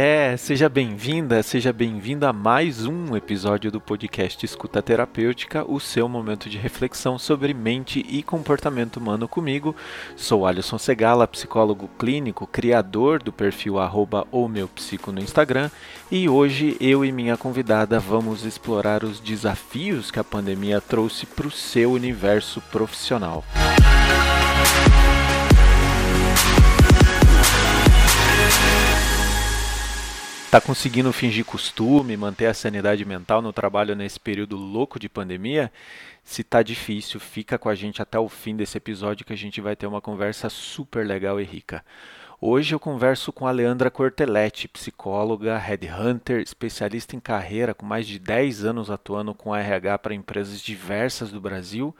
É, seja bem-vinda, seja bem-vindo a mais um episódio do podcast Escuta Terapêutica, o seu momento de reflexão sobre mente e comportamento humano comigo. Sou Alisson Segala, psicólogo clínico, criador do perfil arroba no Instagram, e hoje eu e minha convidada vamos explorar os desafios que a pandemia trouxe para o seu universo profissional. Tá conseguindo fingir costume, manter a sanidade mental no trabalho nesse período louco de pandemia? Se tá difícil, fica com a gente até o fim desse episódio que a gente vai ter uma conversa super legal e rica. Hoje eu converso com a Leandra Corteletti, psicóloga, headhunter, especialista em carreira, com mais de 10 anos atuando com RH para empresas diversas do Brasil,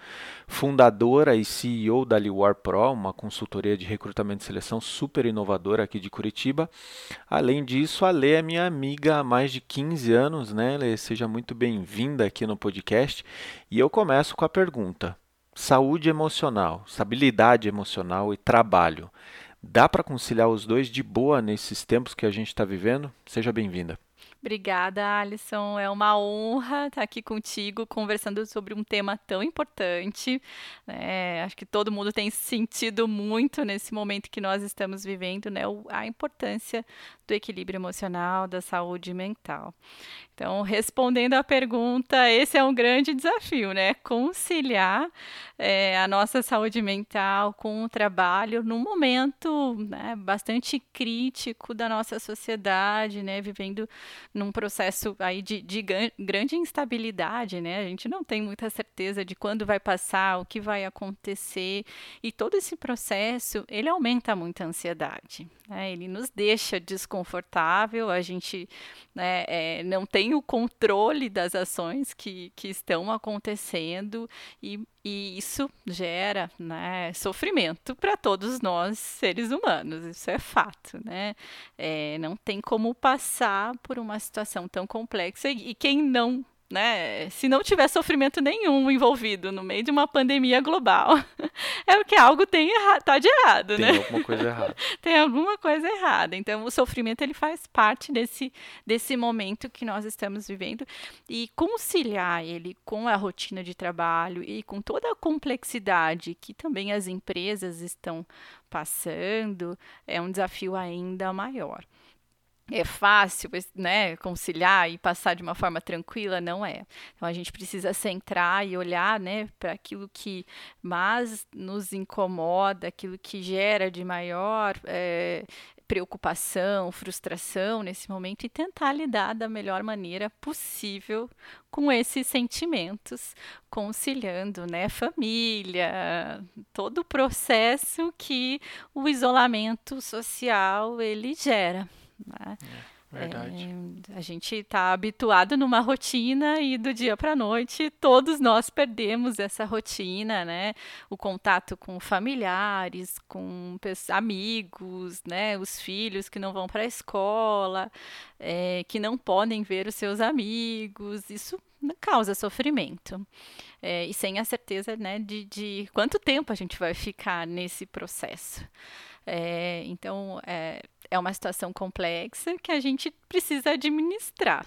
fundadora e CEO da Liwar Pro, uma consultoria de recrutamento e seleção super inovadora aqui de Curitiba. Além disso, a Lê é minha amiga há mais de 15 anos, né, Lê? Seja muito bem-vinda aqui no podcast. E eu começo com a pergunta: saúde emocional, estabilidade emocional e trabalho Dá para conciliar os dois de boa nesses tempos que a gente está vivendo? Seja bem-vinda. Obrigada, Alisson. É uma honra estar aqui contigo conversando sobre um tema tão importante. Né? Acho que todo mundo tem sentido muito nesse momento que nós estamos vivendo, né? a importância do equilíbrio emocional, da saúde mental. Então, respondendo à pergunta, esse é um grande desafio, né? Conciliar é, a nossa saúde mental com o trabalho num momento né, bastante crítico da nossa sociedade, né? Vivendo num processo aí de, de grande instabilidade, né? A gente não tem muita certeza de quando vai passar, o que vai acontecer, e todo esse processo ele aumenta muito a ansiedade. Né? Ele nos deixa desconfortável, a gente né, é, não tem o controle das ações que, que estão acontecendo e, e isso gera né, sofrimento para todos nós seres humanos, isso é fato. Né? É, não tem como passar por uma situação tão complexa e, e quem não né? Se não tiver sofrimento nenhum envolvido no meio de uma pandemia global, é porque algo tem erra tá de errado, tem né? Tem alguma coisa errada. tem alguma coisa errada. Então, o sofrimento ele faz parte desse desse momento que nós estamos vivendo e conciliar ele com a rotina de trabalho e com toda a complexidade que também as empresas estão passando é um desafio ainda maior é fácil, né, conciliar e passar de uma forma tranquila, não é. Então a gente precisa centrar e olhar, né, para aquilo que mais nos incomoda, aquilo que gera de maior é, preocupação, frustração nesse momento e tentar lidar da melhor maneira possível com esses sentimentos, conciliando, né, família, todo o processo que o isolamento social ele gera. Né? É. Verdade. É, a gente está habituado numa rotina e do dia para a noite todos nós perdemos essa rotina, né? O contato com familiares, com amigos, né? Os filhos que não vão para a escola, é, que não podem ver os seus amigos. Isso causa sofrimento. É, e sem a certeza né, de, de quanto tempo a gente vai ficar nesse processo. É, então, é, é uma situação complexa que a gente precisa administrar.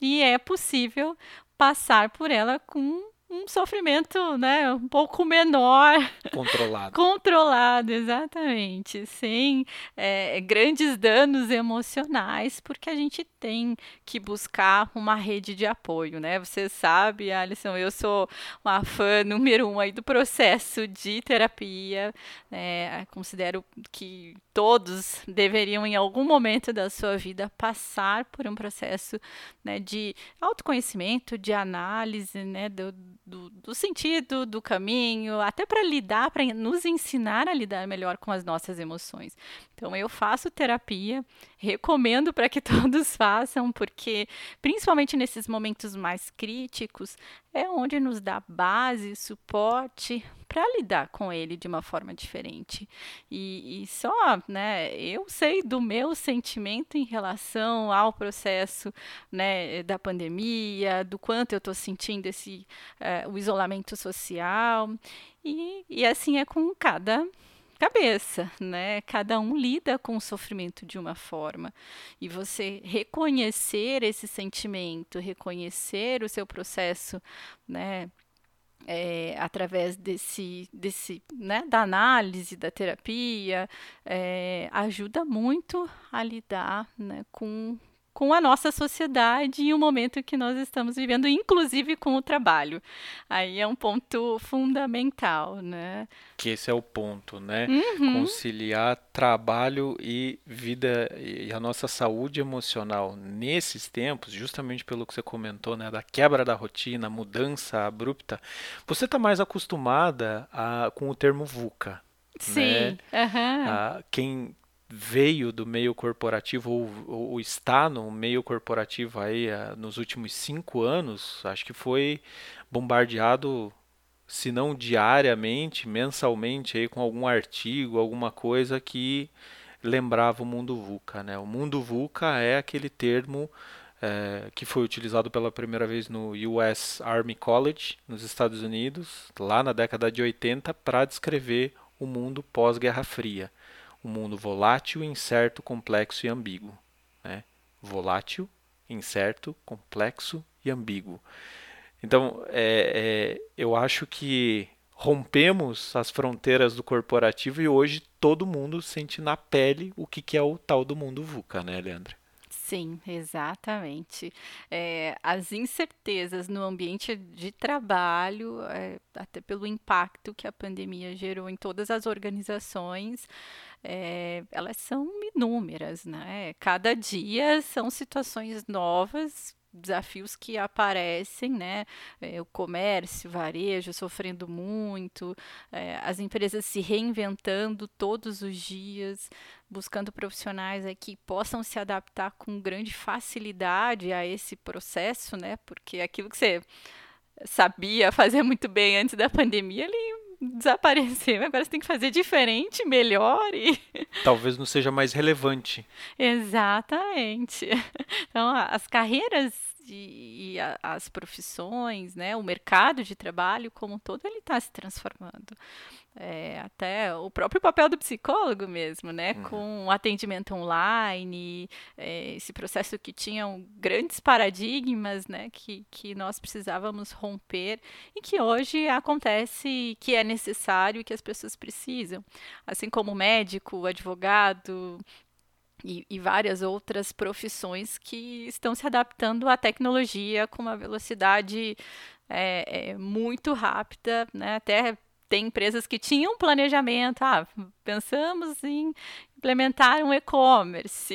E é possível passar por ela com um sofrimento, né, um pouco menor. Controlado. Controlado, exatamente. Sem é, grandes danos emocionais, porque a gente tem que buscar uma rede de apoio, né? Você sabe, Alisson, eu sou uma fã número um aí do processo de terapia. Né? Considero que todos deveriam, em algum momento da sua vida, passar por um processo né, de autoconhecimento, de análise, né, do, do, do sentido, do caminho, até para lidar, para nos ensinar a lidar melhor com as nossas emoções. Então, eu faço terapia, recomendo para que todos façam, porque, principalmente nesses momentos mais críticos, é onde nos dá base, suporte para lidar com ele de uma forma diferente. E, e, só, né, eu sei do meu sentimento em relação ao processo, né, da pandemia, do quanto eu estou sentindo esse, uh, o isolamento social, e, e assim é com cada cabeça, né? Cada um lida com o sofrimento de uma forma. E você reconhecer esse sentimento, reconhecer o seu processo, né? É, através desse, desse né, da análise, da terapia, é, ajuda muito a lidar né, com, com a nossa sociedade e o momento que nós estamos vivendo, inclusive com o trabalho. Aí é um ponto fundamental, né? Que esse é o ponto, né? Uhum. Conciliar trabalho e vida e a nossa saúde emocional nesses tempos, justamente pelo que você comentou, né? Da quebra da rotina, mudança abrupta. Você está mais acostumada a, com o termo VUCA. Sim. Né? Uhum. quem veio do meio corporativo ou, ou está no meio corporativo aí uh, nos últimos cinco anos, acho que foi bombardeado, se não diariamente, mensalmente aí com algum artigo, alguma coisa que lembrava o mundo VUCA. Né? O mundo VUCA é aquele termo é, que foi utilizado pela primeira vez no US Army College, nos Estados Unidos, lá na década de 80, para descrever o mundo pós-Guerra Fria um mundo volátil, incerto, complexo e ambíguo. Né? Volátil, incerto, complexo e ambíguo. Então, é, é, eu acho que rompemos as fronteiras do corporativo e hoje todo mundo sente na pele o que, que é o tal do mundo VUCA, né, Leandro? Sim, exatamente. É, as incertezas no ambiente de trabalho, é, até pelo impacto que a pandemia gerou em todas as organizações, é, elas são inúmeras, né? Cada dia são situações novas desafios que aparecem, né? O comércio, varejo sofrendo muito, as empresas se reinventando todos os dias, buscando profissionais que possam se adaptar com grande facilidade a esse processo, né? Porque aquilo que você sabia fazer muito bem antes da pandemia, ele desapareceu. Agora você tem que fazer diferente, melhor e. Talvez não seja mais relevante. Exatamente. Então, as carreiras e as profissões, né, o mercado de trabalho como um todo, ele está se transformando. É, até o próprio papel do psicólogo mesmo, né, uhum. com o atendimento online, é, esse processo que tinham grandes paradigmas, né, que, que nós precisávamos romper e que hoje acontece que é necessário e que as pessoas precisam. Assim como o médico, o advogado, e, e, várias outras profissões que estão se adaptando à tecnologia com uma velocidade é, é, muito rápida, né? Até tem empresas que tinham planejamento, ah, pensamos em implementar um e-commerce.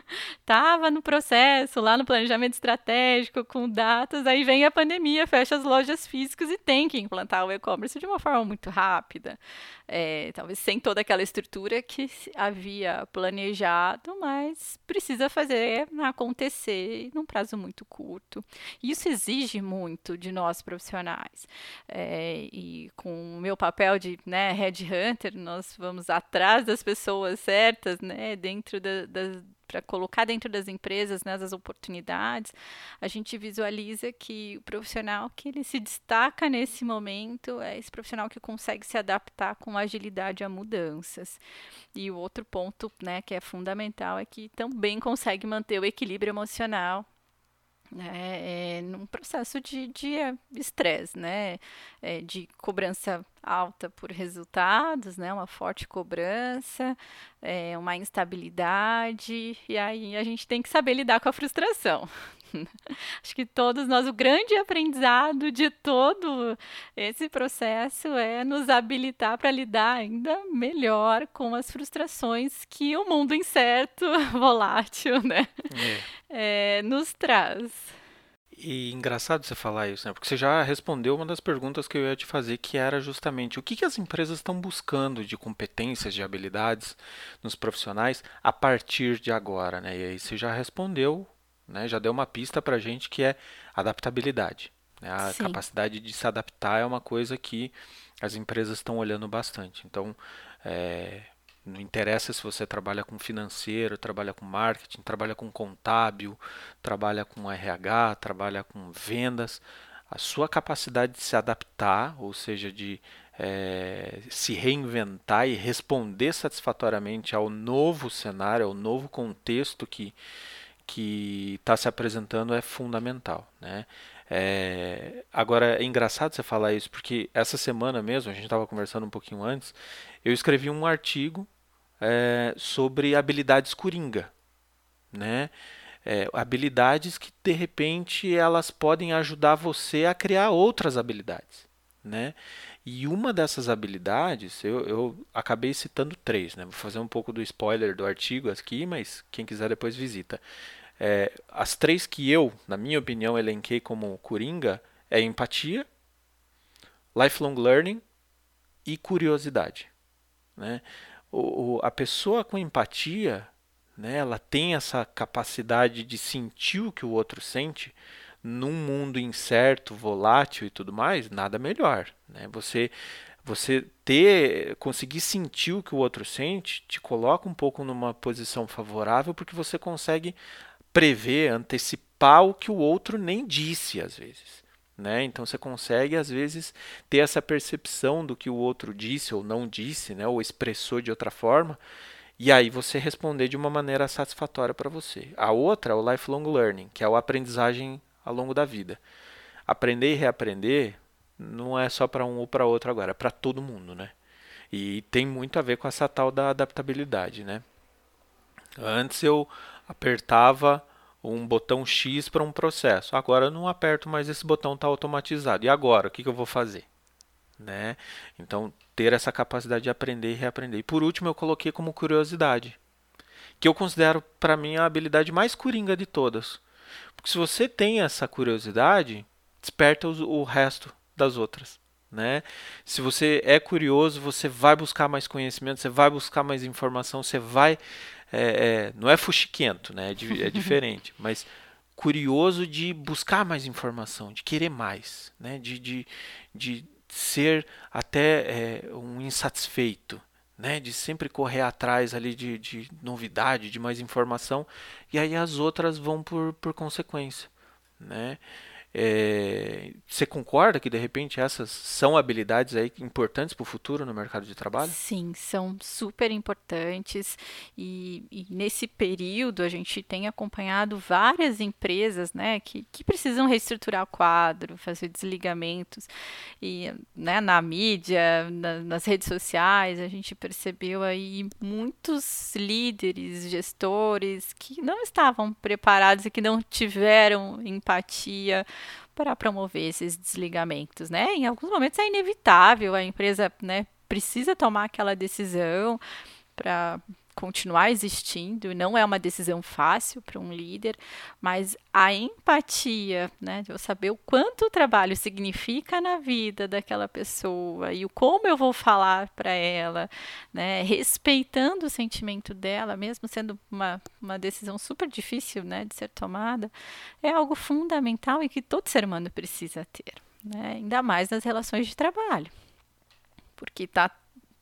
Estava no processo, lá no planejamento estratégico, com datas, aí vem a pandemia, fecha as lojas físicas e tem que implantar o e-commerce de uma forma muito rápida. É, talvez sem toda aquela estrutura que havia planejado, mas precisa fazer acontecer num prazo muito curto. Isso exige muito de nós profissionais. É, e com o meu papel de né, headhunter, nós vamos atrás das pessoas certas, né, dentro da, das para colocar dentro das empresas né, as oportunidades, a gente visualiza que o profissional que ele se destaca nesse momento é esse profissional que consegue se adaptar com agilidade a mudanças. E o outro ponto né, que é fundamental é que também consegue manter o equilíbrio emocional né, é, num processo de estresse, né, é, de cobrança alta por resultados, né, uma forte cobrança, é, uma instabilidade, e aí a gente tem que saber lidar com a frustração. Acho que todos nós, o grande aprendizado de todo esse processo é nos habilitar para lidar ainda melhor com as frustrações que o mundo incerto, volátil, né, é. É, nos traz. E engraçado você falar isso, né? Porque você já respondeu uma das perguntas que eu ia te fazer, que era justamente o que, que as empresas estão buscando de competências, de habilidades nos profissionais a partir de agora, né? E aí você já respondeu né, já deu uma pista para a gente que é adaptabilidade. Né? A Sim. capacidade de se adaptar é uma coisa que as empresas estão olhando bastante. Então, é, não interessa se você trabalha com financeiro, trabalha com marketing, trabalha com contábil, trabalha com RH, trabalha com vendas, a sua capacidade de se adaptar, ou seja, de é, se reinventar e responder satisfatoriamente ao novo cenário, ao novo contexto que que está se apresentando é fundamental, né? É, agora é engraçado você falar isso porque essa semana mesmo a gente estava conversando um pouquinho antes, eu escrevi um artigo é, sobre habilidades coringa, né? É, habilidades que de repente elas podem ajudar você a criar outras habilidades, né? E uma dessas habilidades, eu, eu acabei citando três, né? Vou fazer um pouco do spoiler do artigo aqui, mas quem quiser depois visita. É, as três que eu, na minha opinião, elenquei como coringa é empatia, lifelong learning e curiosidade. Né? O, o, a pessoa com empatia, né, ela tem essa capacidade de sentir o que o outro sente, num mundo incerto, volátil e tudo mais, nada melhor. Né? Você você ter conseguir sentir o que o outro sente te coloca um pouco numa posição favorável porque você consegue prever, antecipar o que o outro nem disse às vezes. Né? Então você consegue às vezes ter essa percepção do que o outro disse ou não disse, né? ou expressou de outra forma, e aí você responder de uma maneira satisfatória para você. A outra é o lifelong learning, que é a aprendizagem ao longo da vida. Aprender e reaprender não é só para um ou para outro agora, é para todo mundo, né? E tem muito a ver com essa tal da adaptabilidade, né? Antes eu apertava um botão X para um processo. Agora eu não aperto mais esse botão, está automatizado. E agora, o que, que eu vou fazer? Né? Então, ter essa capacidade de aprender e reaprender. E por último, eu coloquei como curiosidade, que eu considero para mim a habilidade mais coringa de todas. Porque se você tem essa curiosidade, desperta o resto das outras. Né? Se você é curioso, você vai buscar mais conhecimento, você vai buscar mais informação, você vai. É, é, não é fuxiquento, né? é, é diferente, mas curioso de buscar mais informação, de querer mais, né? de, de, de ser até é, um insatisfeito né, de sempre correr atrás ali de, de novidade, de mais informação, e aí as outras vão por, por consequência. Né? É, você concorda que de repente essas são habilidades aí importantes para o futuro no mercado de trabalho? Sim, são super importantes e, e, nesse período a gente tem acompanhado várias empresas, né, que, que precisam reestruturar o quadro, fazer desligamentos e, né, na mídia, na, nas redes sociais a gente percebeu aí muitos líderes, gestores que não estavam preparados e que não tiveram empatia para promover esses desligamentos, né? Em alguns momentos é inevitável, a empresa, né, precisa tomar aquela decisão para continuar existindo, não é uma decisão fácil para um líder, mas a empatia, né, de eu saber o quanto o trabalho significa na vida daquela pessoa e o como eu vou falar para ela, né, respeitando o sentimento dela, mesmo sendo uma, uma decisão super difícil, né, de ser tomada, é algo fundamental e que todo ser humano precisa ter, né, ainda mais nas relações de trabalho. Porque está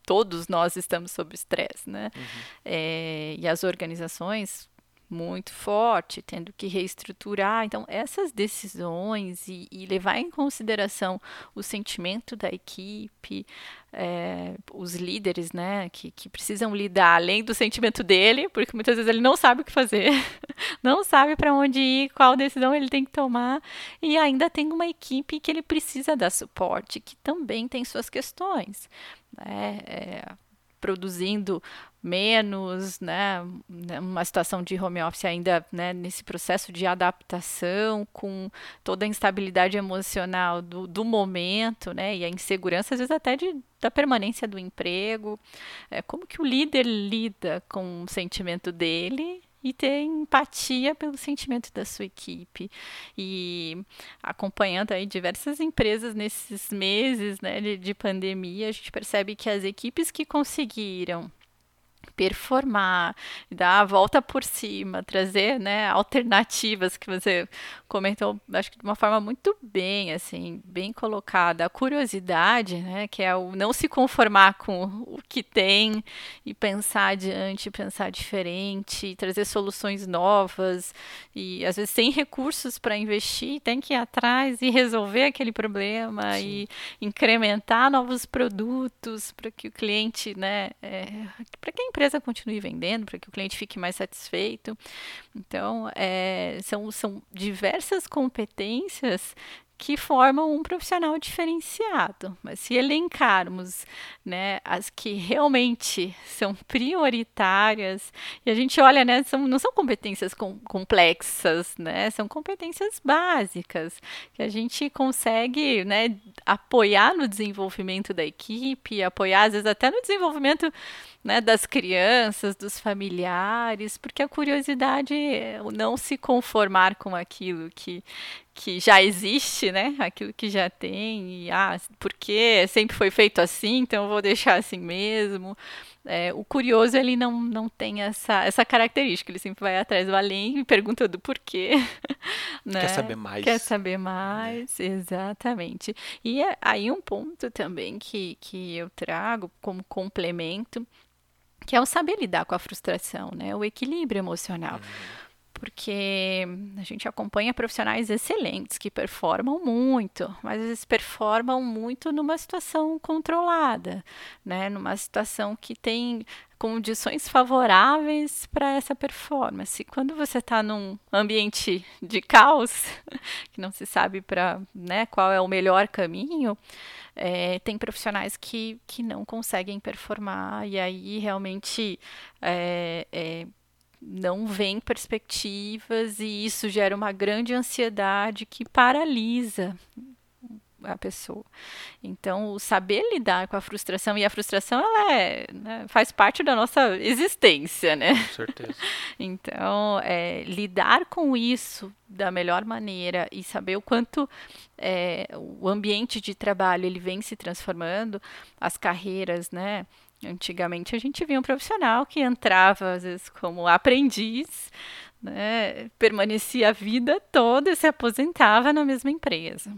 todos nós estamos sob estresse, né? Uhum. É, e as organizações muito forte, tendo que reestruturar. Então, essas decisões e, e levar em consideração o sentimento da equipe, é, os líderes, né, que, que precisam lidar além do sentimento dele, porque muitas vezes ele não sabe o que fazer, não sabe para onde ir, qual decisão ele tem que tomar, e ainda tem uma equipe que ele precisa dar suporte, que também tem suas questões. Né, é, produzindo menos, né, né, uma situação de home office ainda né, nesse processo de adaptação, com toda a instabilidade emocional do, do momento, né, e a insegurança, às vezes até de, da permanência do emprego, é, como que o líder lida com o sentimento dele e ter empatia pelo sentimento da sua equipe. E acompanhando aí diversas empresas nesses meses né, de, de pandemia a gente percebe que as equipes que conseguiram performar, dar a volta por cima, trazer né, alternativas que você comentou, acho que de uma forma muito bem, assim, bem colocada. A curiosidade, né, que é o não se conformar com o que tem e pensar adiante, pensar diferente, trazer soluções novas e às vezes sem recursos para investir, tem que ir atrás e resolver aquele problema Sim. e incrementar novos produtos para que o cliente, né, é, para que a empresa empresa continue vendendo, para que o cliente fique mais satisfeito. Então, é, são, são diversas competências que formam um profissional diferenciado. Mas se elencarmos né, as que realmente são prioritárias, e a gente olha, né, são, não são competências com, complexas, né, são competências básicas, que a gente consegue né, apoiar no desenvolvimento da equipe, apoiar, às vezes, até no desenvolvimento né, das crianças, dos familiares, porque a curiosidade é o não se conformar com aquilo que, que já existe, né? Aquilo que já tem, e ah, porque sempre foi feito assim, então eu vou deixar assim mesmo. É, o curioso, ele não, não tem essa, essa característica, ele sempre vai atrás do além e pergunta do porquê. né? Quer saber mais. Quer saber mais, é. exatamente. E é, aí um ponto também que, que eu trago como complemento que é o saber lidar com a frustração, né? O equilíbrio emocional. Porque a gente acompanha profissionais excelentes que performam muito, mas eles performam muito numa situação controlada, né? Numa situação que tem condições favoráveis para essa performance. Quando você está num ambiente de caos, que não se sabe para né, qual é o melhor caminho, é, tem profissionais que, que não conseguem performar e aí realmente é, é, não vem perspectivas e isso gera uma grande ansiedade que paralisa a pessoa. Então, o saber lidar com a frustração, e a frustração ela é, né, faz parte da nossa existência, né? Com certeza. então, é, lidar com isso da melhor maneira e saber o quanto é, o ambiente de trabalho ele vem se transformando, as carreiras, né? Antigamente a gente via um profissional que entrava, às vezes, como aprendiz, né, permanecia a vida toda e se aposentava na mesma empresa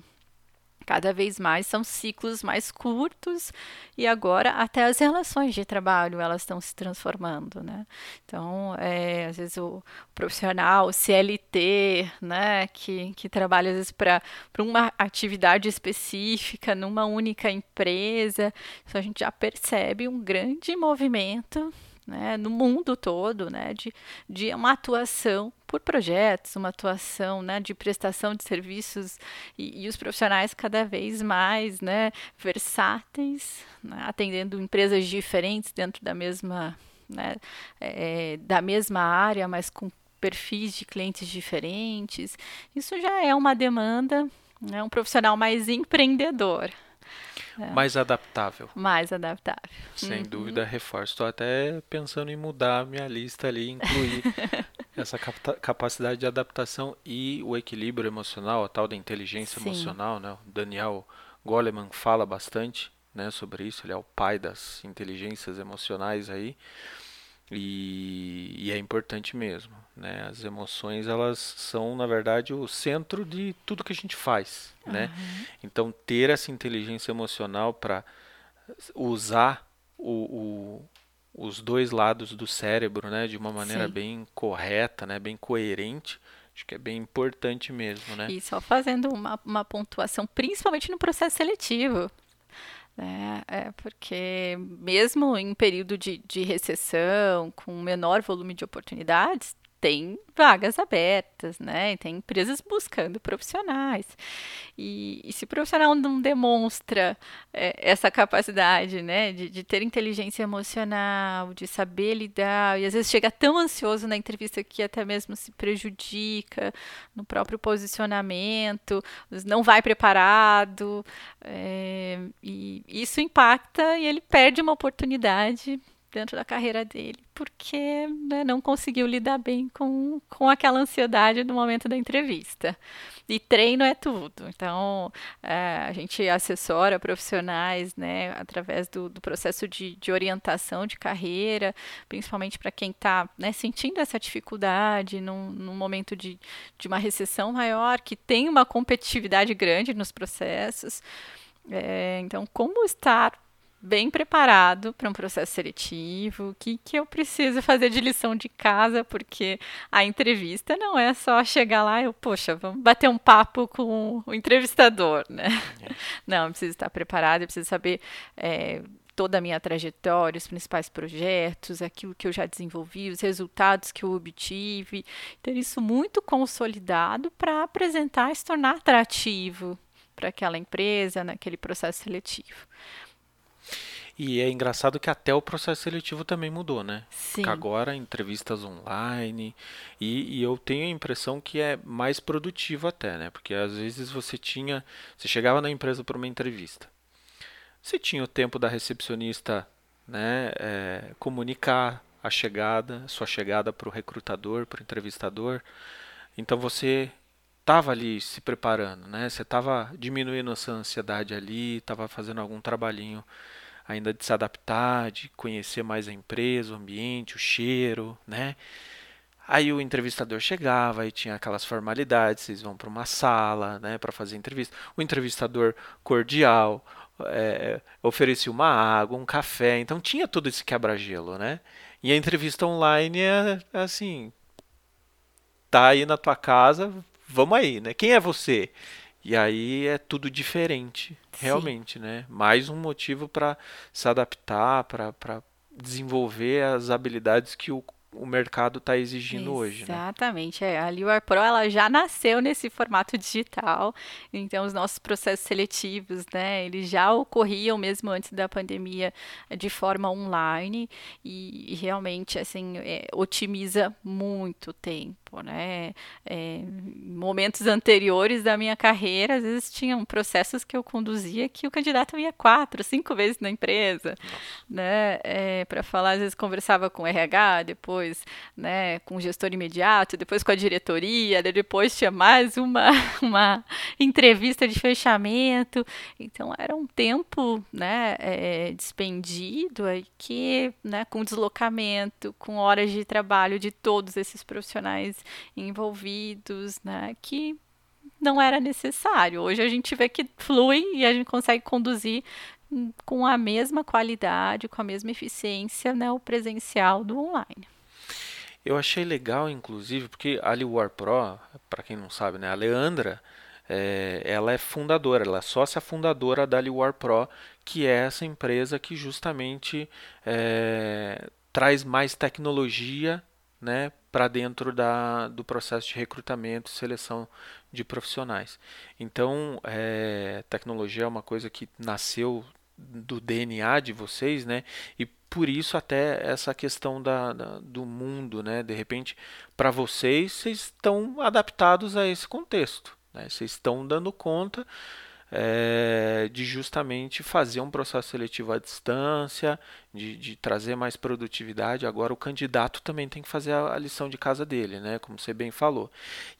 cada vez mais são ciclos mais curtos e agora até as relações de trabalho elas estão se transformando, né? Então, é, às vezes o profissional, o CLT, né, que, que trabalha às vezes para uma atividade específica numa única empresa, então a gente já percebe um grande movimento né, no mundo todo, né, de, de uma atuação por projetos, uma atuação né, de prestação de serviços e, e os profissionais cada vez mais né, versáteis, né, atendendo empresas diferentes dentro da mesma, né, é, da mesma área, mas com perfis de clientes diferentes. Isso já é uma demanda, né, um profissional mais empreendedor. É. Mais adaptável. Mais adaptável. Sem uhum. dúvida, reforço. Estou até pensando em mudar a minha lista ali, incluir essa capacidade de adaptação e o equilíbrio emocional, a tal da inteligência Sim. emocional. Né? O Daniel Goleman fala bastante né, sobre isso. Ele é o pai das inteligências emocionais aí. E, e, é importante mesmo, né? As emoções elas são na verdade o centro de tudo que a gente faz, uhum. né? Então ter essa inteligência emocional para usar o, o, os dois lados do cérebro, né? De uma maneira Sim. bem correta, né? Bem coerente. Acho que é bem importante mesmo, né? E só fazendo uma, uma pontuação, principalmente no processo seletivo. Né? É porque mesmo em período de, de recessão, com menor volume de oportunidades, tem vagas abertas, né? tem empresas buscando profissionais. E, e se o profissional não demonstra é, essa capacidade, né, de, de, ter inteligência emocional, de saber lidar, e às vezes chega tão ansioso na entrevista que até mesmo se prejudica no próprio posicionamento, não vai preparado, é, e isso impacta e ele perde uma oportunidade dentro da carreira dele, porque né, não conseguiu lidar bem com, com aquela ansiedade no momento da entrevista. E treino é tudo. Então, é, a gente assessora profissionais né, através do, do processo de, de, orientação de carreira, principalmente para quem está né, sentindo essa dificuldade num, num momento de, de uma recessão maior, que tem uma competitividade grande nos processos. É, então, como estar bem preparado para um processo seletivo, o que, que eu preciso fazer de lição de casa, porque a entrevista não é só chegar lá e, poxa, vamos bater um papo com o entrevistador, né? É. Não, eu preciso estar preparado, eu preciso saber é, toda a minha trajetória, os principais projetos, aquilo que eu já desenvolvi, os resultados que eu obtive, ter isso muito consolidado para apresentar e se tornar atrativo para aquela empresa, naquele processo seletivo. E é engraçado que até o processo seletivo também mudou, né? Sim. agora entrevistas online e, e, eu tenho a impressão que é mais produtivo até, né? Porque às vezes você tinha, você chegava na empresa para uma entrevista, você tinha o tempo da recepcionista, né? É, comunicar a chegada, sua chegada para o recrutador, para o entrevistador. Então você estava ali se preparando, né? Você estava diminuindo essa ansiedade ali, estava fazendo algum trabalhinho ainda de se adaptar, de conhecer mais a empresa, o ambiente, o cheiro, né? Aí o entrevistador chegava e tinha aquelas formalidades, vocês vão para uma sala, né, para fazer entrevista. O entrevistador cordial, é, oferecia uma água, um café, então tinha todo esse quebra-gelo, né? E a entrevista online é, é assim, tá aí na tua casa, vamos aí, né? Quem é você? E aí é tudo diferente, Sim. realmente, né? Mais um motivo para se adaptar, para desenvolver as habilidades que o o mercado está exigindo Exatamente. hoje. Né? Exatamente. É, a Liwar Pro ela já nasceu nesse formato digital, então os nossos processos seletivos, né, eles já ocorriam mesmo antes da pandemia de forma online e, e realmente assim é, otimiza muito tempo, né? É, momentos anteriores da minha carreira, às vezes tinham processos que eu conduzia que o candidato ia quatro, cinco vezes na empresa, né? É, Para falar, às vezes conversava com o RH, depois depois né, com o gestor imediato, depois com a diretoria, depois tinha mais uma, uma entrevista de fechamento. Então era um tempo né, é, despendido aí que, né, com deslocamento, com horas de trabalho de todos esses profissionais envolvidos, né, que não era necessário. Hoje a gente vê que flui e a gente consegue conduzir com a mesma qualidade, com a mesma eficiência, né, o presencial do online. Eu achei legal, inclusive, porque a War Pro, para quem não sabe, né, a Leandra, é, ela é fundadora, ela é sócia fundadora da War Pro, que é essa empresa que justamente é, traz mais tecnologia né, para dentro da, do processo de recrutamento e seleção de profissionais. Então, é, tecnologia é uma coisa que nasceu do DNA de vocês, né? E por isso até essa questão da, da do mundo, né? De repente, para vocês, vocês estão adaptados a esse contexto, né? Vocês estão dando conta é, de justamente fazer um processo seletivo à distância, de, de, trazer mais produtividade. Agora o candidato também tem que fazer a, a, lição de casa dele, né? Como você bem falou.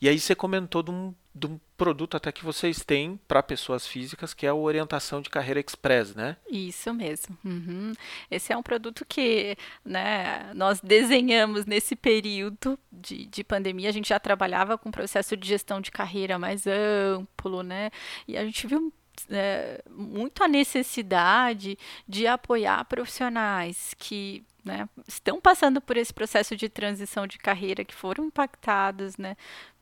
E aí você comentou de um, de um produto até que vocês têm para pessoas físicas, que é a orientação de carreira express, né? Isso mesmo. Uhum. Esse é um produto que né, nós desenhamos nesse período de, de pandemia. A gente já trabalhava com processo de gestão de carreira mais amplo, né? E a gente viu é, muito a necessidade de apoiar profissionais que né, estão passando por esse processo de transição de carreira, que foram impactados né,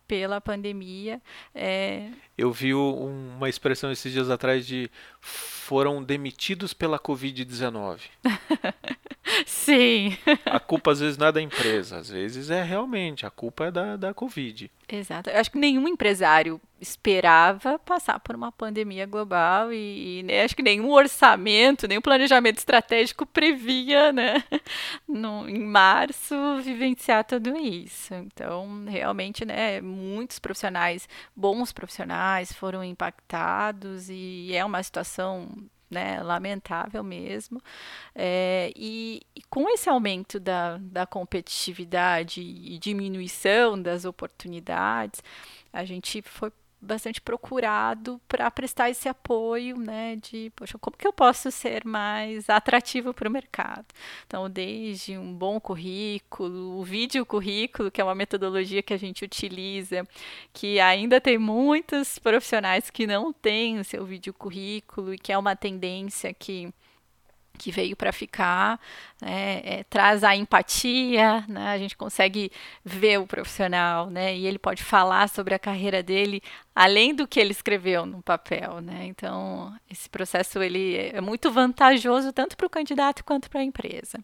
pela pandemia. É... Eu vi um, uma expressão esses dias atrás de foram demitidos pela Covid-19. Sim. A culpa às vezes não é da empresa, às vezes é realmente, a culpa é da, da Covid. Exato. Eu acho que nenhum empresário esperava passar por uma pandemia global e, e né, acho que nenhum orçamento, nenhum planejamento estratégico previa, né, no, em março, vivenciar tudo isso. Então, realmente, né, muitos profissionais, bons profissionais, foram impactados e é uma situação né? Lamentável mesmo. É, e, e, com esse aumento da, da competitividade e diminuição das oportunidades, a gente foi bastante procurado para prestar esse apoio, né, de, poxa, como que eu posso ser mais atrativo para o mercado? Então, desde um bom currículo, o vídeo currículo, que é uma metodologia que a gente utiliza, que ainda tem muitos profissionais que não têm o seu vídeo currículo e que é uma tendência que que veio para ficar, né, é, traz a empatia, né, a gente consegue ver o profissional, né, e ele pode falar sobre a carreira dele além do que ele escreveu no papel, né, então esse processo ele é muito vantajoso tanto para o candidato quanto para a empresa.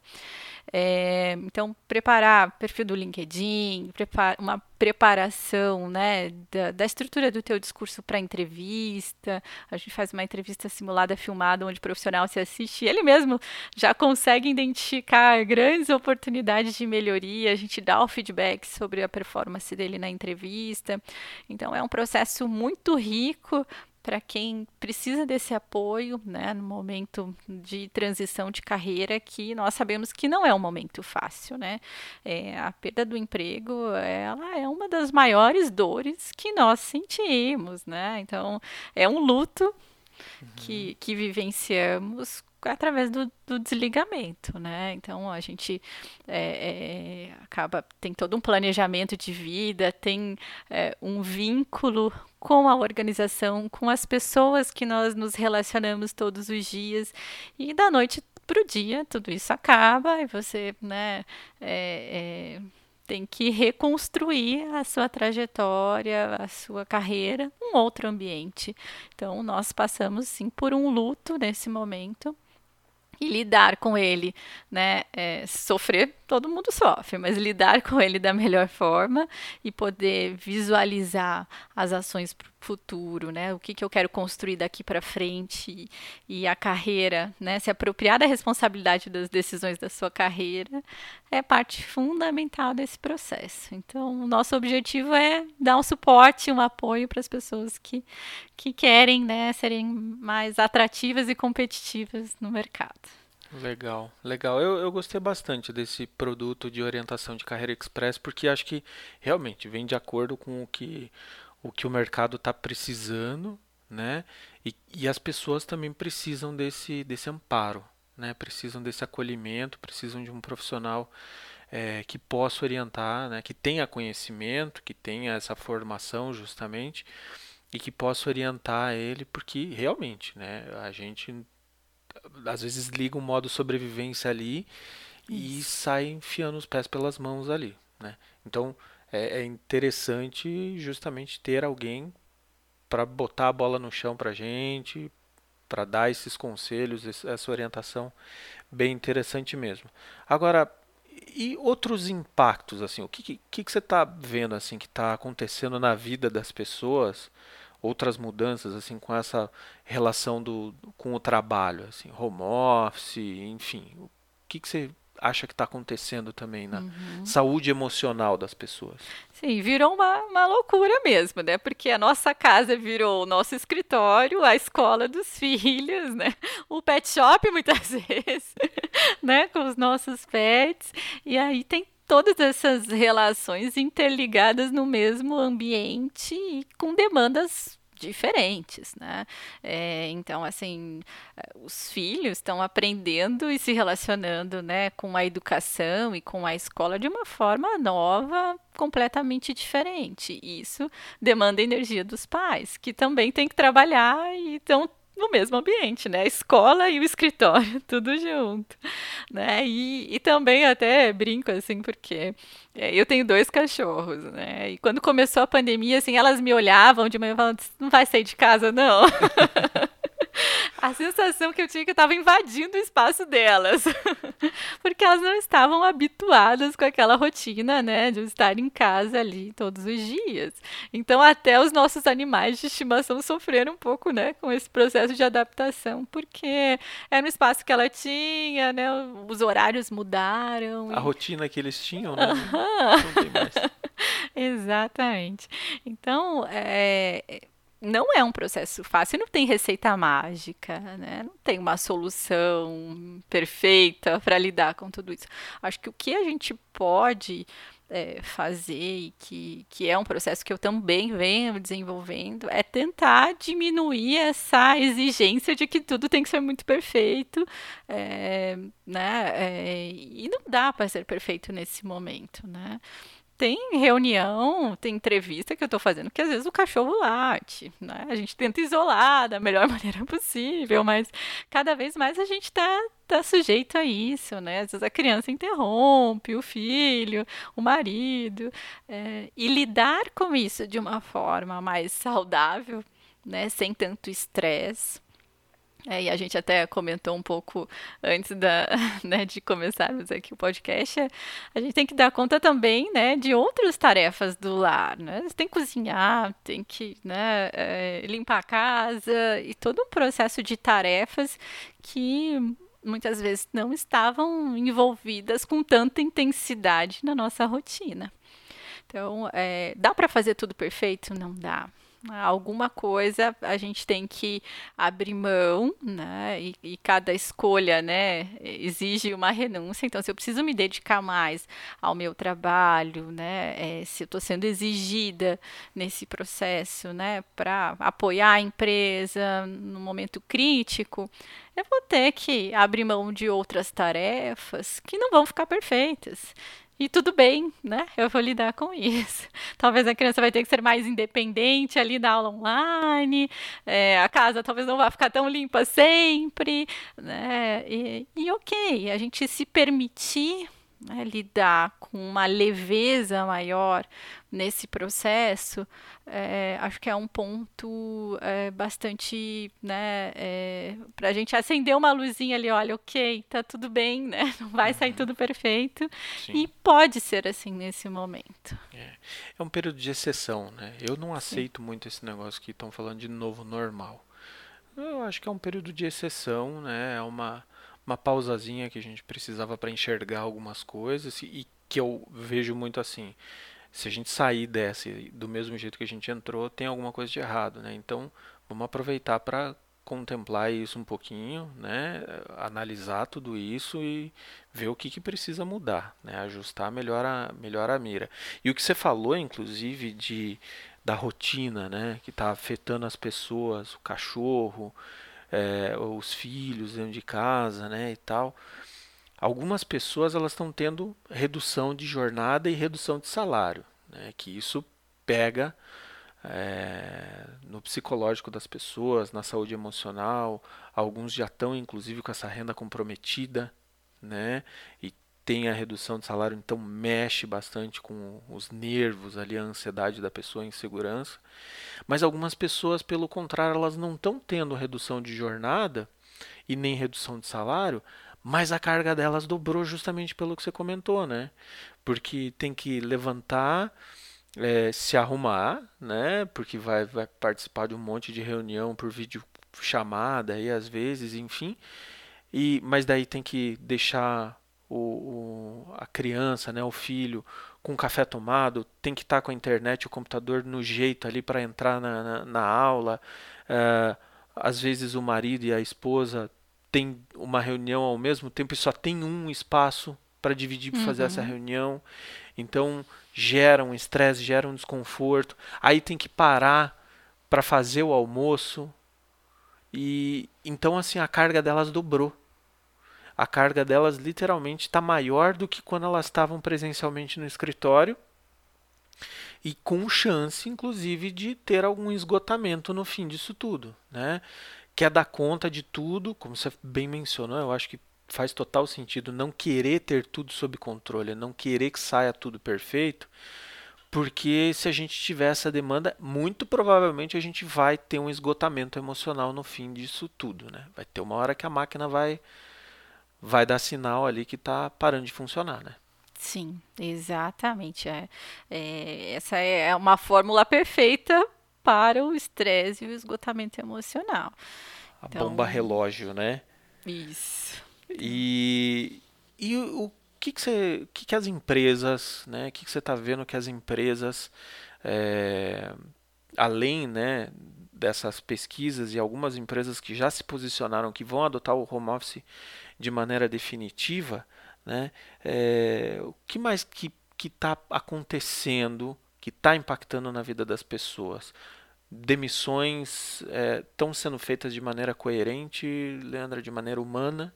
É, então, preparar perfil do LinkedIn, prepara, uma preparação né, da, da, estrutura do teu discurso para entrevista. A gente faz uma entrevista simulada, filmada, onde o profissional se assiste ele mesmo já consegue identificar grandes oportunidades de melhoria. A gente dá o feedback sobre a performance dele na entrevista. Então, é um processo muito rico para quem precisa desse apoio, né, no momento de transição de carreira, que nós sabemos que não é um momento fácil, né? É, a perda do emprego, ela é uma das maiores dores que nós sentimos, né? Então, é um luto uhum. que, que vivenciamos através do, do, desligamento, né? Então a gente é, é, acaba tem todo um planejamento de vida, tem é, um vínculo com a organização, com as pessoas que nós nos relacionamos todos os dias e da noite para o dia tudo isso acaba e você, né? É, é, tem que reconstruir a sua trajetória, a sua carreira, um outro ambiente. Então, nós passamos sim por um luto nesse momento e lidar com ele, né? É, sofrer, todo mundo sofre, mas lidar com ele da melhor forma e poder visualizar as ações para o futuro, né? O que, que eu quero construir daqui para frente e, a carreira, né? Se apropriar da responsabilidade das decisões da sua carreira é parte fundamental desse processo. Então, o nosso objetivo é dar um suporte, um apoio para as pessoas que, que querem, né? Serem mais atrativas e competitivas no mercado. Legal, legal. Eu, eu gostei bastante desse produto de orientação de carreira express, porque acho que realmente vem de acordo com o que o, que o mercado está precisando, né? E, e as pessoas também precisam desse, desse amparo, né? Precisam desse acolhimento, precisam de um profissional é, que possa orientar, né? Que tenha conhecimento, que tenha essa formação justamente e que possa orientar ele, porque realmente, né? A gente às vezes liga um modo sobrevivência ali Isso. e sai enfiando os pés pelas mãos ali, né? Então é, é interessante justamente ter alguém para botar a bola no chão para gente, para dar esses conselhos, essa orientação, bem interessante mesmo. Agora, e outros impactos assim? O que, que, que você está vendo assim que está acontecendo na vida das pessoas? Outras mudanças assim com essa relação do com o trabalho, assim, home office, enfim, o que, que você acha que está acontecendo também na uhum. saúde emocional das pessoas? Sim, virou uma, uma loucura mesmo, né? Porque a nossa casa virou o nosso escritório, a escola dos filhos, né? O pet shop muitas vezes, né? Com os nossos pets. E aí tem todas essas relações interligadas no mesmo ambiente e com demandas diferentes, né? É, então, assim, os filhos estão aprendendo e se relacionando, né, com a educação e com a escola de uma forma nova, completamente diferente. Isso demanda energia dos pais, que também têm que trabalhar e estão no mesmo ambiente, né? A escola e o escritório, tudo junto, né? E, e também até brinco assim, porque é, eu tenho dois cachorros, né? E quando começou a pandemia, assim, elas me olhavam de manhã falando, não vai sair de casa, não. a sensação que eu tinha é que eu estava invadindo o espaço delas. Porque elas não estavam habituadas com aquela rotina, né, de estar em casa ali todos os dias. Então, até os nossos animais de estimação sofreram um pouco, né, com esse processo de adaptação, porque era um espaço que ela tinha, né, os horários mudaram. A e... rotina que eles tinham, né? Não tem mais. Exatamente. Então, é, não é um processo fácil, não tem receita mágica, né? Não tem uma solução perfeita para lidar com tudo isso. Acho que o que a gente pode é, fazer e que, que é um processo que eu também venho desenvolvendo é tentar diminuir essa exigência de que tudo tem que ser muito perfeito, é, né? É, e não dá para ser perfeito nesse momento, né? Tem reunião, tem entrevista que eu estou fazendo que às vezes o cachorro late, né? A gente tenta isolar da melhor maneira possível, mas cada vez mais a gente está tá sujeito a isso, né? Às vezes a criança interrompe o filho, o marido, é, e lidar com isso de uma forma mais saudável, né? Sem tanto estresse, é, e a gente até comentou um pouco antes da, né, de começarmos aqui o podcast. A gente tem que dar conta também né, de outras tarefas do lar. Né? Você tem que cozinhar, tem que né, é, limpar a casa e todo um processo de tarefas que muitas vezes não estavam envolvidas com tanta intensidade na nossa rotina. Então, é, dá para fazer tudo perfeito? Não dá alguma coisa a gente tem que abrir mão, né? E, e, cada escolha, né, exige uma renúncia. Então, se eu preciso me dedicar mais ao meu trabalho, né, é, se eu estou sendo exigida nesse processo, né, para apoiar a empresa no momento crítico, eu vou ter que abrir mão de outras tarefas que não vão ficar perfeitas. E tudo bem, né? Eu vou lidar com isso. Talvez a criança vai ter que ser mais independente ali da aula online, é, a casa talvez não vá ficar tão limpa sempre, né? E, e ok, a gente se permitir né, lidar com uma leveza maior nesse processo, é, acho que é um ponto é, bastante, né, é, para a gente acender uma luzinha ali, olha, ok, tá tudo bem, né, não vai sair uhum. tudo perfeito, Sim. e pode ser assim nesse momento. É. é, um período de exceção, né, eu não aceito Sim. muito esse negócio que estão falando de novo normal. Eu acho que é um período de exceção, né, é uma uma pausazinha que a gente precisava para enxergar algumas coisas e que eu vejo muito assim. Se a gente sair dessa do mesmo jeito que a gente entrou, tem alguma coisa de errado, né? Então, vamos aproveitar para contemplar isso um pouquinho, né? Analisar tudo isso e ver o que, que precisa mudar, né? Ajustar melhor a, melhor a mira. E o que você falou, inclusive, de da rotina, né? Que está afetando as pessoas, o cachorro, é, os filhos dentro de casa, né, e tal. Algumas pessoas elas estão tendo redução de jornada e redução de salário, né, que isso pega é, no psicológico das pessoas, na saúde emocional. Alguns já estão inclusive com essa renda comprometida, né, e tem a redução de salário, então mexe bastante com os nervos ali, a ansiedade da pessoa, a insegurança. Mas algumas pessoas, pelo contrário, elas não estão tendo redução de jornada e nem redução de salário, mas a carga delas dobrou justamente pelo que você comentou, né? Porque tem que levantar, é, se arrumar, né? Porque vai, vai participar de um monte de reunião por vídeo chamada aí às vezes, enfim. E, mas daí tem que deixar o, o, a criança, né, o filho, com café tomado, tem que estar com a internet, o computador no jeito ali para entrar na, na, na aula. Uh, às vezes o marido e a esposa têm uma reunião ao mesmo tempo e só tem um espaço para dividir para fazer essa uhum. reunião. Então gera um estresse, gera um desconforto. Aí tem que parar para fazer o almoço. E então assim a carga delas dobrou a carga delas literalmente está maior do que quando elas estavam presencialmente no escritório e com chance, inclusive, de ter algum esgotamento no fim disso tudo, né? Quer dar conta de tudo, como você bem mencionou, eu acho que faz total sentido não querer ter tudo sob controle, não querer que saia tudo perfeito, porque se a gente tiver essa demanda, muito provavelmente a gente vai ter um esgotamento emocional no fim disso tudo, né? Vai ter uma hora que a máquina vai vai dar sinal ali que está parando de funcionar, né? Sim, exatamente. É, é, essa é uma fórmula perfeita para o estresse e o esgotamento emocional. A então, bomba relógio, né? Isso. E, e o, o que, que, você, que, que as empresas, né? O que, que você está vendo que as empresas, é, além né, dessas pesquisas e algumas empresas que já se posicionaram que vão adotar o home office de maneira definitiva, né? É, o que mais que está acontecendo, que está impactando na vida das pessoas? Demissões estão é, sendo feitas de maneira coerente, Leandra, de maneira humana?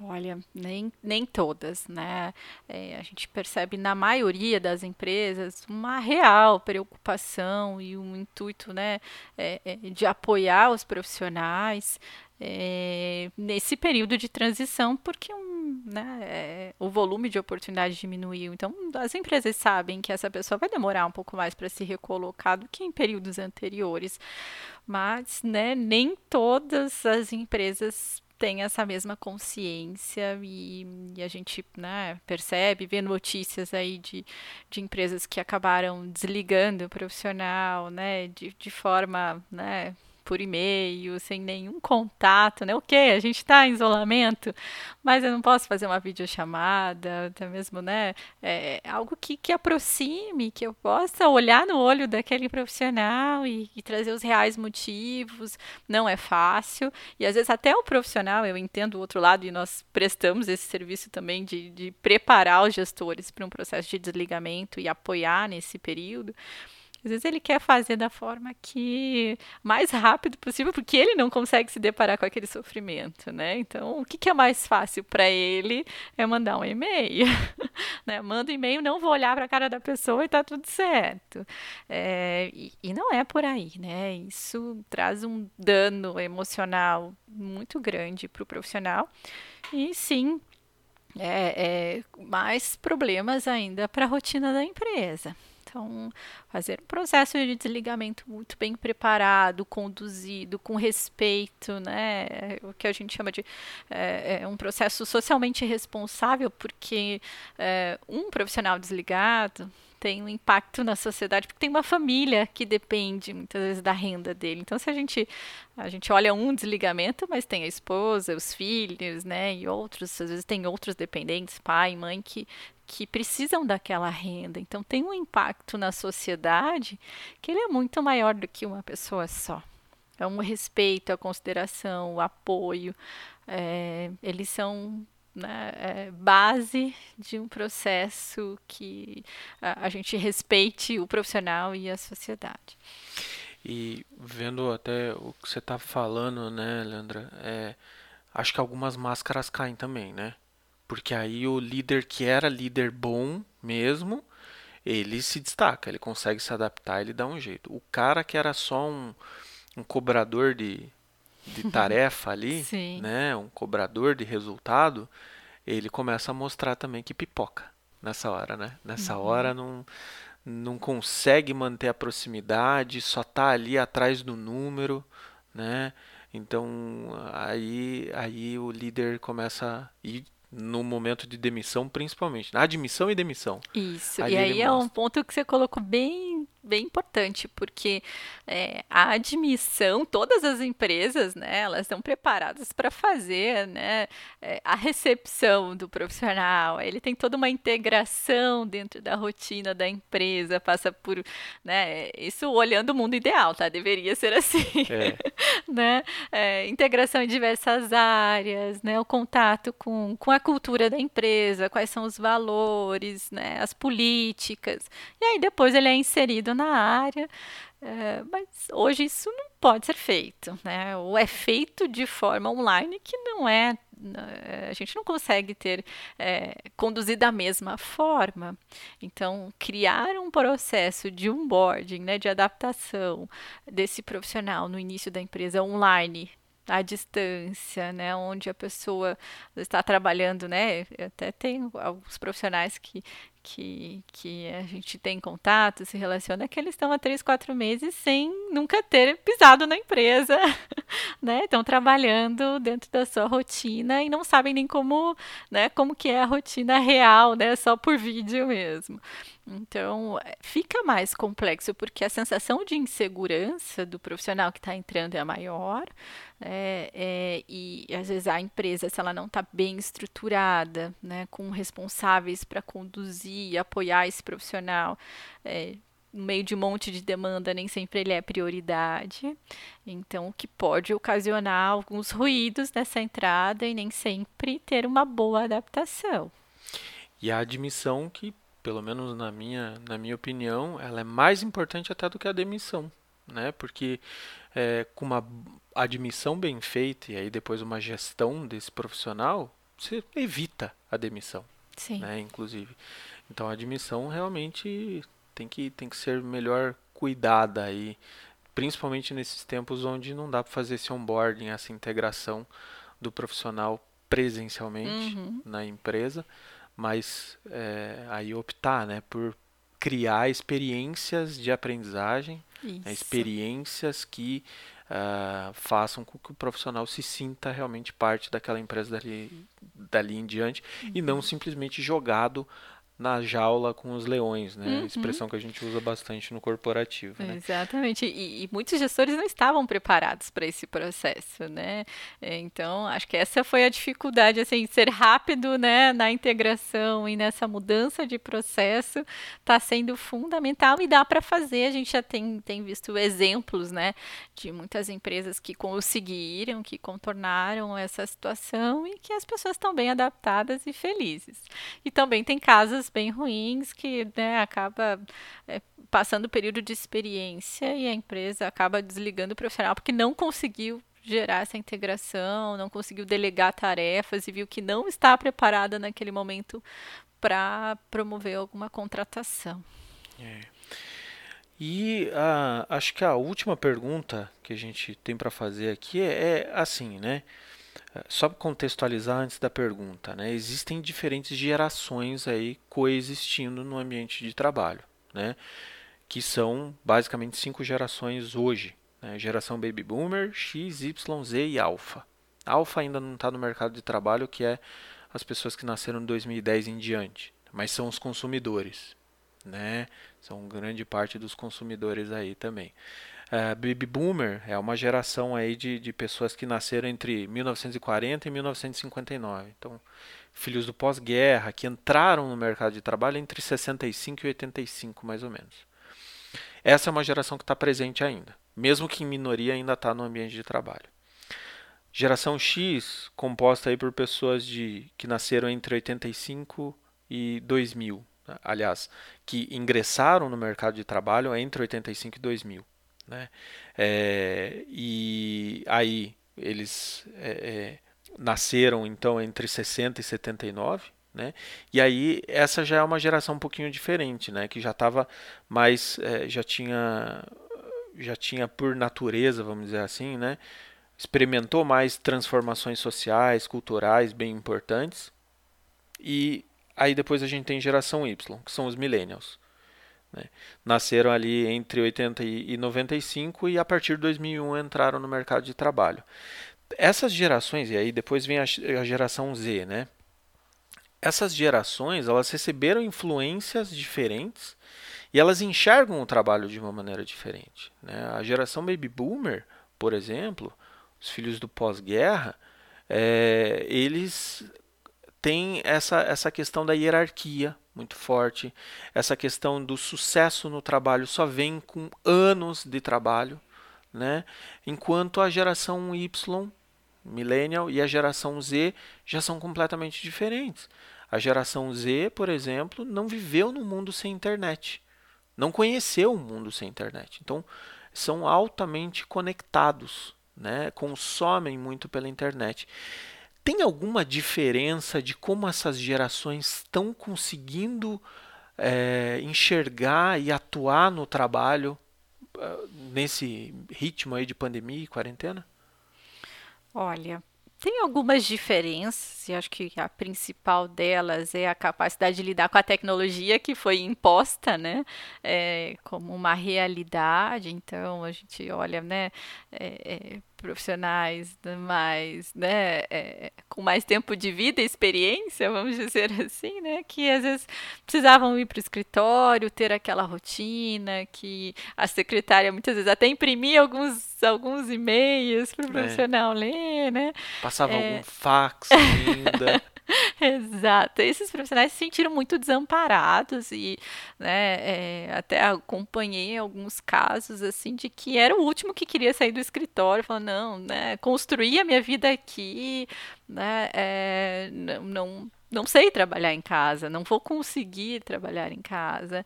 Olha, nem, nem todas, né? É, a gente percebe na maioria das empresas uma real preocupação e um intuito, né, é, é, de apoiar os profissionais é, nesse período de transição, porque um, né, é, o volume de oportunidade diminuiu. Então, as empresas sabem que essa pessoa vai demorar um pouco mais para se recolocar do que em períodos anteriores, mas né, nem todas as empresas tem essa mesma consciência e, e, a gente né, percebe, vê notícias aí de, de empresas que acabaram desligando o profissional, né, de, de forma, né, por e-mail, sem nenhum contato, né? Ok, a gente está em isolamento, mas eu não posso fazer uma videochamada, até mesmo, né? É, algo que, que aproxime, que eu possa olhar no olho daquele profissional e, e trazer os reais motivos. Não é fácil. E às vezes até o profissional, eu entendo o outro lado, e nós prestamos esse serviço também de, de preparar os gestores para um processo de desligamento e apoiar nesse período. Às vezes ele quer fazer da forma que mais rápido possível, porque ele não consegue se deparar com aquele sofrimento, né? Então, o que, que é mais fácil para ele é mandar um e-mail, né? Manda um e-mail, não vou olhar para a cara da pessoa e tá tudo certo. É, e, e não é por aí, né? Isso traz um dano emocional muito grande para o profissional e sim é, é, mais problemas ainda para a rotina da empresa. Então, fazer um processo de desligamento muito bem preparado, conduzido, com respeito, né? O que a gente chama de é, é um processo socialmente responsável, porque é, um profissional desligado tem um impacto na sociedade, porque tem uma família que depende muitas vezes da renda dele. Então, se a gente a gente olha um desligamento, mas tem a esposa, os filhos, né, e outros, às vezes tem outros dependentes, pai, mãe, que que precisam daquela renda. Então tem um impacto na sociedade que ele é muito maior do que uma pessoa só. É um respeito, a consideração, o apoio. É, eles são né, é, base de um processo que a, a, gente respeite o profissional e a sociedade. E vendo até o que você está falando, né, Leandra, é, acho que algumas máscaras caem também, né? Porque aí o líder que era líder bom mesmo, ele se destaca, ele consegue se adaptar, ele dá um jeito. O cara que era só um, um cobrador de, de tarefa ali, né, um cobrador de resultado, ele começa a mostrar também que pipoca nessa hora, né? Nessa uhum. hora não não consegue manter a proximidade, só está ali atrás do número, né? Então aí aí o líder começa e no momento de demissão, principalmente. Na admissão e demissão. Isso. e aí é um ponto que você colocou bem bem importante, porque é, a admissão, todas as empresas, né, elas estão preparadas para fazer, né, é, a recepção do profissional. Ele tem toda uma integração dentro da rotina da empresa, passa por, né, isso olhando o mundo ideal, tá? Deveria ser assim, é. né? É, integração em diversas áreas, né, o contato com, com a cultura da empresa, quais são os valores, né, as políticas. E aí depois ele é inserido na área, é, mas hoje isso não pode ser feito, né? Ou é feito de forma online que não é né, a gente não consegue ter é, da mesma forma. Então, criar um processo de onboarding, né, de adaptação desse profissional no início da empresa online à distância, né, onde a pessoa está trabalhando, né, até tem alguns profissionais que, que, que a gente tem contato, se relaciona, que eles estão há três, quatro meses sem nunca ter pisado na empresa, né? Estão trabalhando dentro da sua rotina e não sabem nem como, né, como que é a rotina real, né? Só por vídeo mesmo. Então, fica mais complexo, porque a sensação de insegurança do profissional que está entrando é maior, é, é, e às vezes a empresa, se ela não está bem estruturada, né, com responsáveis para conduzir e apoiar esse profissional, é, no meio de um monte de demanda, nem sempre ele é prioridade. Então, o que pode ocasionar alguns ruídos nessa entrada e nem sempre ter uma boa adaptação. E a admissão que, pelo menos na minha, na minha opinião, ela é mais importante até do que a demissão, né? Porque é, com uma admissão bem feita e aí depois uma gestão desse profissional, você evita a demissão, Sim. né? Inclusive. Então a admissão realmente tem que, tem que ser melhor cuidada aí, principalmente nesses tempos onde não dá para fazer esse onboarding, essa integração do profissional presencialmente Uhum. na empresa, mas é, aí optar, né, por criar experiências de aprendizagem, né, experiências que ah, façam com que o profissional se sinta realmente parte daquela empresa dali, dali em diante e Uhum. não simplesmente jogado na jaula com os leões, né? Uhum. Expressão que a gente usa bastante no corporativo, né? Exatamente, e, e muitos gestores não estavam preparados para esse processo, né? É, Então, acho que essa foi a dificuldade, assim, ser rápido, né, na integração e nessa mudança de processo está sendo fundamental e dá para fazer. A gente já tem, tem visto exemplos, né, de muitas empresas que conseguiram, que contornaram essa situação e que as pessoas estão bem adaptadas e felizes. E também tem casos bem ruins que, né, acaba é, passando o período de experiência e a empresa acaba desligando o profissional porque não conseguiu gerar essa integração, não conseguiu delegar tarefas e viu que não está preparada naquele momento para promover alguma contratação. E ah, acho que a última pergunta que a gente tem para fazer aqui é, é assim, né? Só contextualizar antes da pergunta, né? Existem diferentes gerações aí coexistindo no ambiente de trabalho, né? Que são basicamente cinco gerações hoje, né? Geração Baby Boomer, X, Y, Z e Alpha. Alpha ainda não está no mercado de trabalho, que é as pessoas que nasceram em 2010 em diante, mas são os consumidores, né? São grande parte dos consumidores aí também. Uh, Baby Boomer é uma geração aí de, de pessoas que nasceram entre 1940 e 1959. Então, filhos do pós-guerra, que entraram no mercado de trabalho entre 65 e 85, mais ou menos. Essa é uma geração que está presente ainda, mesmo que em minoria ainda está no ambiente de trabalho. Geração X, composta aí por pessoas de, que nasceram entre 85 e 2000, né? aliás, que ingressaram no mercado de trabalho entre 85 e 2000. Né? É, e aí eles é, nasceram então entre 60 e 79, né? E aí essa já é uma geração um pouquinho diferente, né? Que já estava mais, já tinha, já tinha por natureza, vamos dizer assim, né? Experimentou mais transformações sociais, culturais bem importantes. E aí depois a gente tem geração Y, que são os millennials. Né? Nasceram ali entre 80 e 95 e a partir de 2001 entraram no mercado de trabalho. Essas gerações, e aí depois vem a, a geração Z, né? Essas gerações, elas receberam influências diferentes e elas enxergam o trabalho de uma maneira diferente. Né? A geração Baby Boomer, por exemplo, os filhos do pós-guerra, é, eles têm essa, essa questão da hierarquia muito forte. Essa questão do sucesso no trabalho só vem com anos de trabalho, né? Enquanto a geração Y, millennial, e a geração Z já são completamente diferentes. A geração Z, por exemplo, não viveu num mundo sem internet, não conheceu um mundo sem internet. Então, são altamente conectados, né? Consomem muito pela internet. Tem alguma diferença de como essas gerações estão conseguindo é, enxergar e atuar no trabalho uh, nesse ritmo aí de pandemia e quarentena? Olha, tem algumas diferenças, e acho que a principal delas é a capacidade de lidar com a tecnologia que foi imposta, né, é, como uma realidade. Então, a gente olha, né, é, é, profissionais mais, né, é, com mais tempo de vida e experiência, vamos dizer assim, né, que às vezes precisavam ir para o escritório, ter aquela rotina, que a secretária muitas vezes até imprimia alguns, alguns e-mails para o profissional ler, né. Passava algum fax ainda. Exato. Esses profissionais se sentiram muito desamparados e né, é, até acompanhei alguns casos assim de que era o último que queria sair do escritório, falando, não, né, construir a minha vida aqui, né, é, não, não, não sei trabalhar em casa, não vou conseguir trabalhar em casa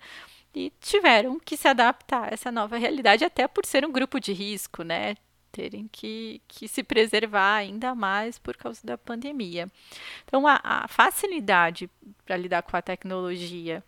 e tiveram que se adaptar a essa nova realidade, até por ser um grupo de risco, né? Terem que, que se preservar ainda mais por causa da pandemia. Então, a, a facilidade para lidar com a tecnologia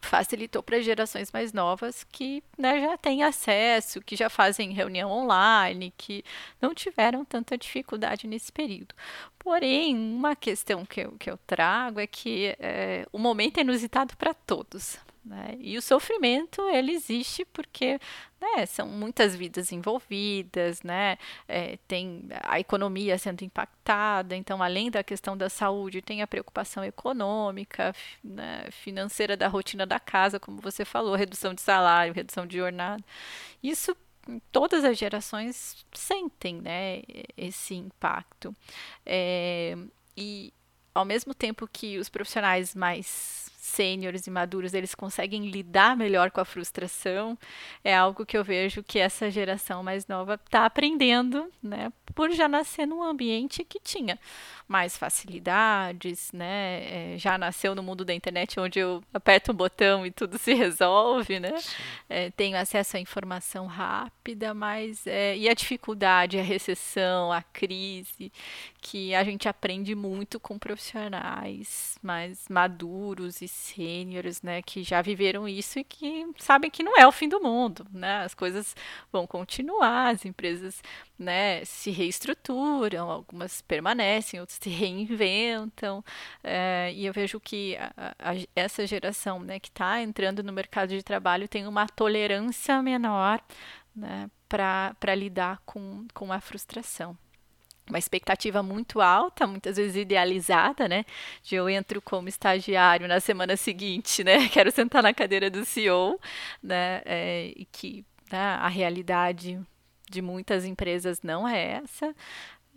facilitou para gerações mais novas que né, já têm acesso, que já fazem reunião online, que não tiveram tanta dificuldade nesse período. Porém, uma questão que eu, que eu trago é que é, o momento é inusitado para todos. Né? E o sofrimento ele existe porque né, são muitas vidas envolvidas, né? É, tem a economia sendo impactada, então além da questão da saúde tem a preocupação econômica, né, financeira da rotina da casa, como você falou, redução de salário, redução de jornada. Isso todas as gerações sentem, né, esse impacto. É, e ao mesmo tempo que os profissionais mais sêniores e maduros eles conseguem lidar melhor com a frustração, é algo que eu vejo que essa geração mais nova está aprendendo, né? Por já nascer num ambiente que tinha mais facilidades, né? É, já nasceu no mundo da internet onde eu aperto um botão e tudo se resolve, né? É, tenho acesso à informação rápida, mas é, e a dificuldade, a recessão, a crise, que a gente aprende muito com profissionais mais maduros e sêniores, né, que já viveram isso e que sabem que não é o fim do mundo, né? As coisas vão continuar, as empresas, né, se reestruturam, algumas permanecem, outras se reinventam, é, e eu vejo que a, a, essa geração, né, que está entrando no mercado de trabalho tem uma tolerância menor, né, para lidar com, com a frustração uma expectativa muito alta, muitas vezes idealizada, né? De eu entro como estagiário na semana seguinte, né? Quero sentar na cadeira do CEO, né? É, e que né, a realidade de muitas empresas não é essa.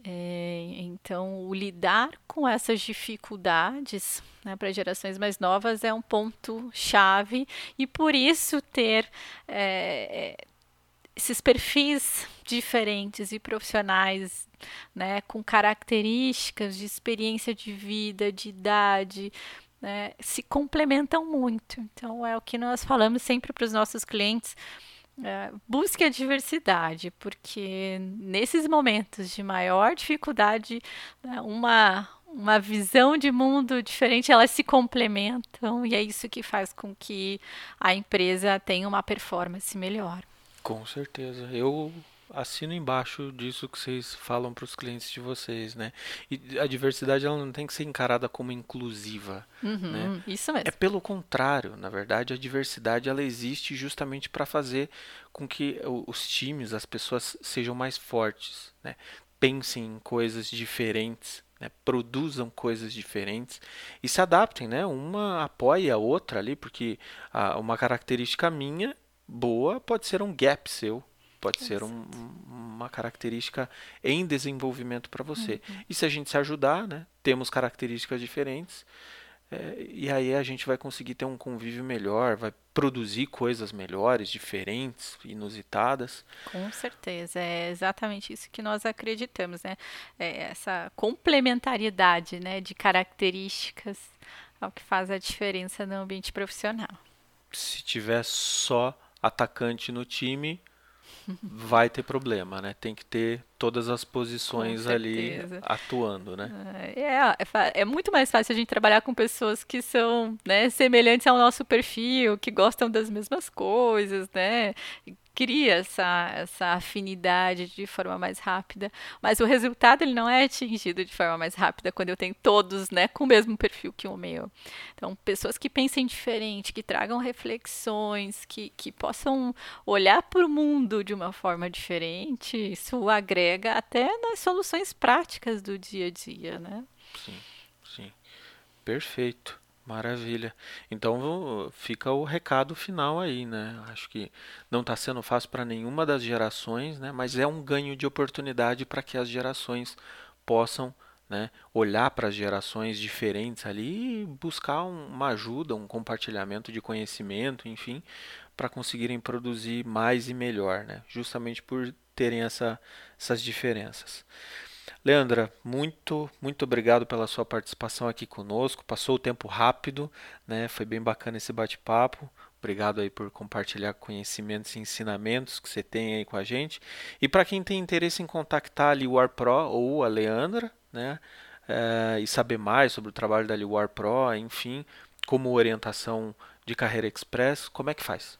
É, então, o lidar com essas dificuldades né, para gerações mais novas é um ponto chave e por isso ter é, é esses perfis diferentes e profissionais, né, com características de experiência de vida, de idade, né, se complementam muito. Então, é o que nós falamos sempre para os nossos clientes. É, busque a diversidade, porque nesses momentos de maior dificuldade, né, uma, uma visão de mundo diferente, elas se complementam e é isso que faz com que a empresa tenha uma performance melhor. Com certeza. Eu assino embaixo disso que vocês falam para os clientes de vocês, né? E a diversidade ela não tem que ser encarada como inclusiva, uhum, né? Isso mesmo. É pelo contrário, na verdade, a diversidade ela existe justamente para fazer com que os times, as pessoas sejam mais fortes, né? Pensem em coisas diferentes, né? produzam coisas diferentes e se adaptem, né? Uma apoia a outra ali, porque a, uma característica minha boa pode ser um gap seu, pode ser um, uma característica em desenvolvimento para você. Uhum. E se a gente se ajudar, né, temos características diferentes, é, e aí a gente vai conseguir ter um convívio melhor, vai produzir coisas melhores, diferentes, inusitadas. Com certeza, é exatamente isso que nós acreditamos, né? É essa complementariedade, né, de características é o que faz a diferença no ambiente profissional. Se tiver só atacante no time, vai ter problema, né? Tem que ter todas as posições ali atuando, né? É, é, é, muito mais fácil a gente trabalhar com pessoas que são né, semelhantes ao nosso perfil, que gostam das mesmas coisas, né? cria essa, essa afinidade de forma mais rápida, mas o resultado ele não é atingido de forma mais rápida quando eu tenho todos né, com o mesmo perfil que o meu. Então, pessoas que pensem diferente, que tragam reflexões, que, que possam olhar para o mundo de uma forma diferente, isso agrega até nas soluções práticas do dia a dia, né? Sim, sim. Perfeito. Maravilha. Então fica o recado final aí, né? Acho que não está sendo fácil para nenhuma das gerações, né? Mas é um ganho de oportunidade para que as gerações possam né? olhar para as gerações diferentes ali e buscar uma ajuda, um compartilhamento de conhecimento, enfim, para conseguirem produzir mais e melhor, né? justamente por terem essa, essas diferenças. Leandra, muito, muito obrigado pela sua participação aqui conosco. Passou o tempo rápido, né? Foi bem bacana esse bate-papo. Obrigado aí por compartilhar conhecimentos e ensinamentos que você tem aí com a gente. E para quem tem interesse em contactar a Liwar Pro ou a Leandra, né? É, e saber mais sobre o trabalho da Liwar Pro, enfim, como orientação de carreira express, como é que faz?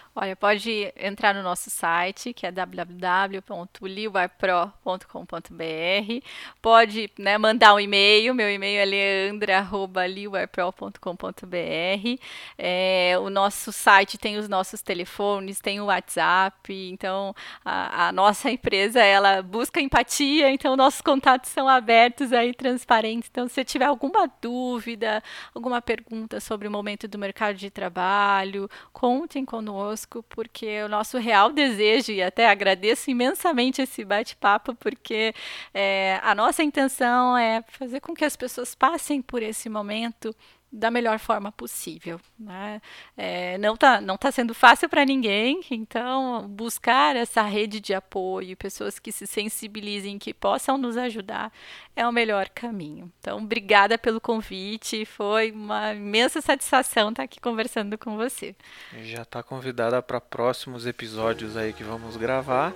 Olha, pode entrar no nosso site, que é www.liwarpro.com.br. Pode né, mandar um e-mail, meu e-mail é leandra.liwarpro.com.br. É, o nosso site tem os nossos telefones, tem o WhatsApp, então a, a, nossa empresa ela busca empatia, então nossos contatos são abertos aí, transparentes. Então, se tiver alguma dúvida, alguma pergunta sobre o momento do mercado de trabalho, contem conosco conosco, porque o nosso real desejo, e até agradeço imensamente esse bate-papo, porque é, a nossa intenção é fazer com que as pessoas passem por esse momento da melhor forma possível. Né? É, não está não tá sendo fácil para ninguém, então buscar essa rede de apoio, pessoas que se sensibilizem, que possam nos ajudar, é o melhor caminho. Então, obrigada pelo convite, foi uma imensa satisfação estar aqui conversando com você. Já está convidada para próximos episódios aí que vamos gravar,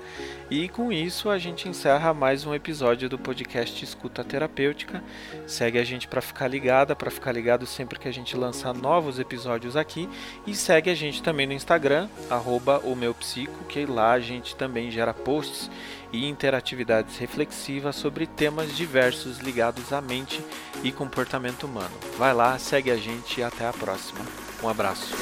e com isso a gente encerra mais um episódio do podcast Escuta Terapêutica. Segue a gente para ficar ligada, para ficar ligado sempre sempre que a gente lançar novos episódios aqui. E segue a gente também no Instagram, arroba o meu psico, que lá a gente também gera posts e interatividades reflexivas sobre temas diversos ligados à mente e comportamento humano. Vai lá, segue a gente e até a próxima. Um abraço.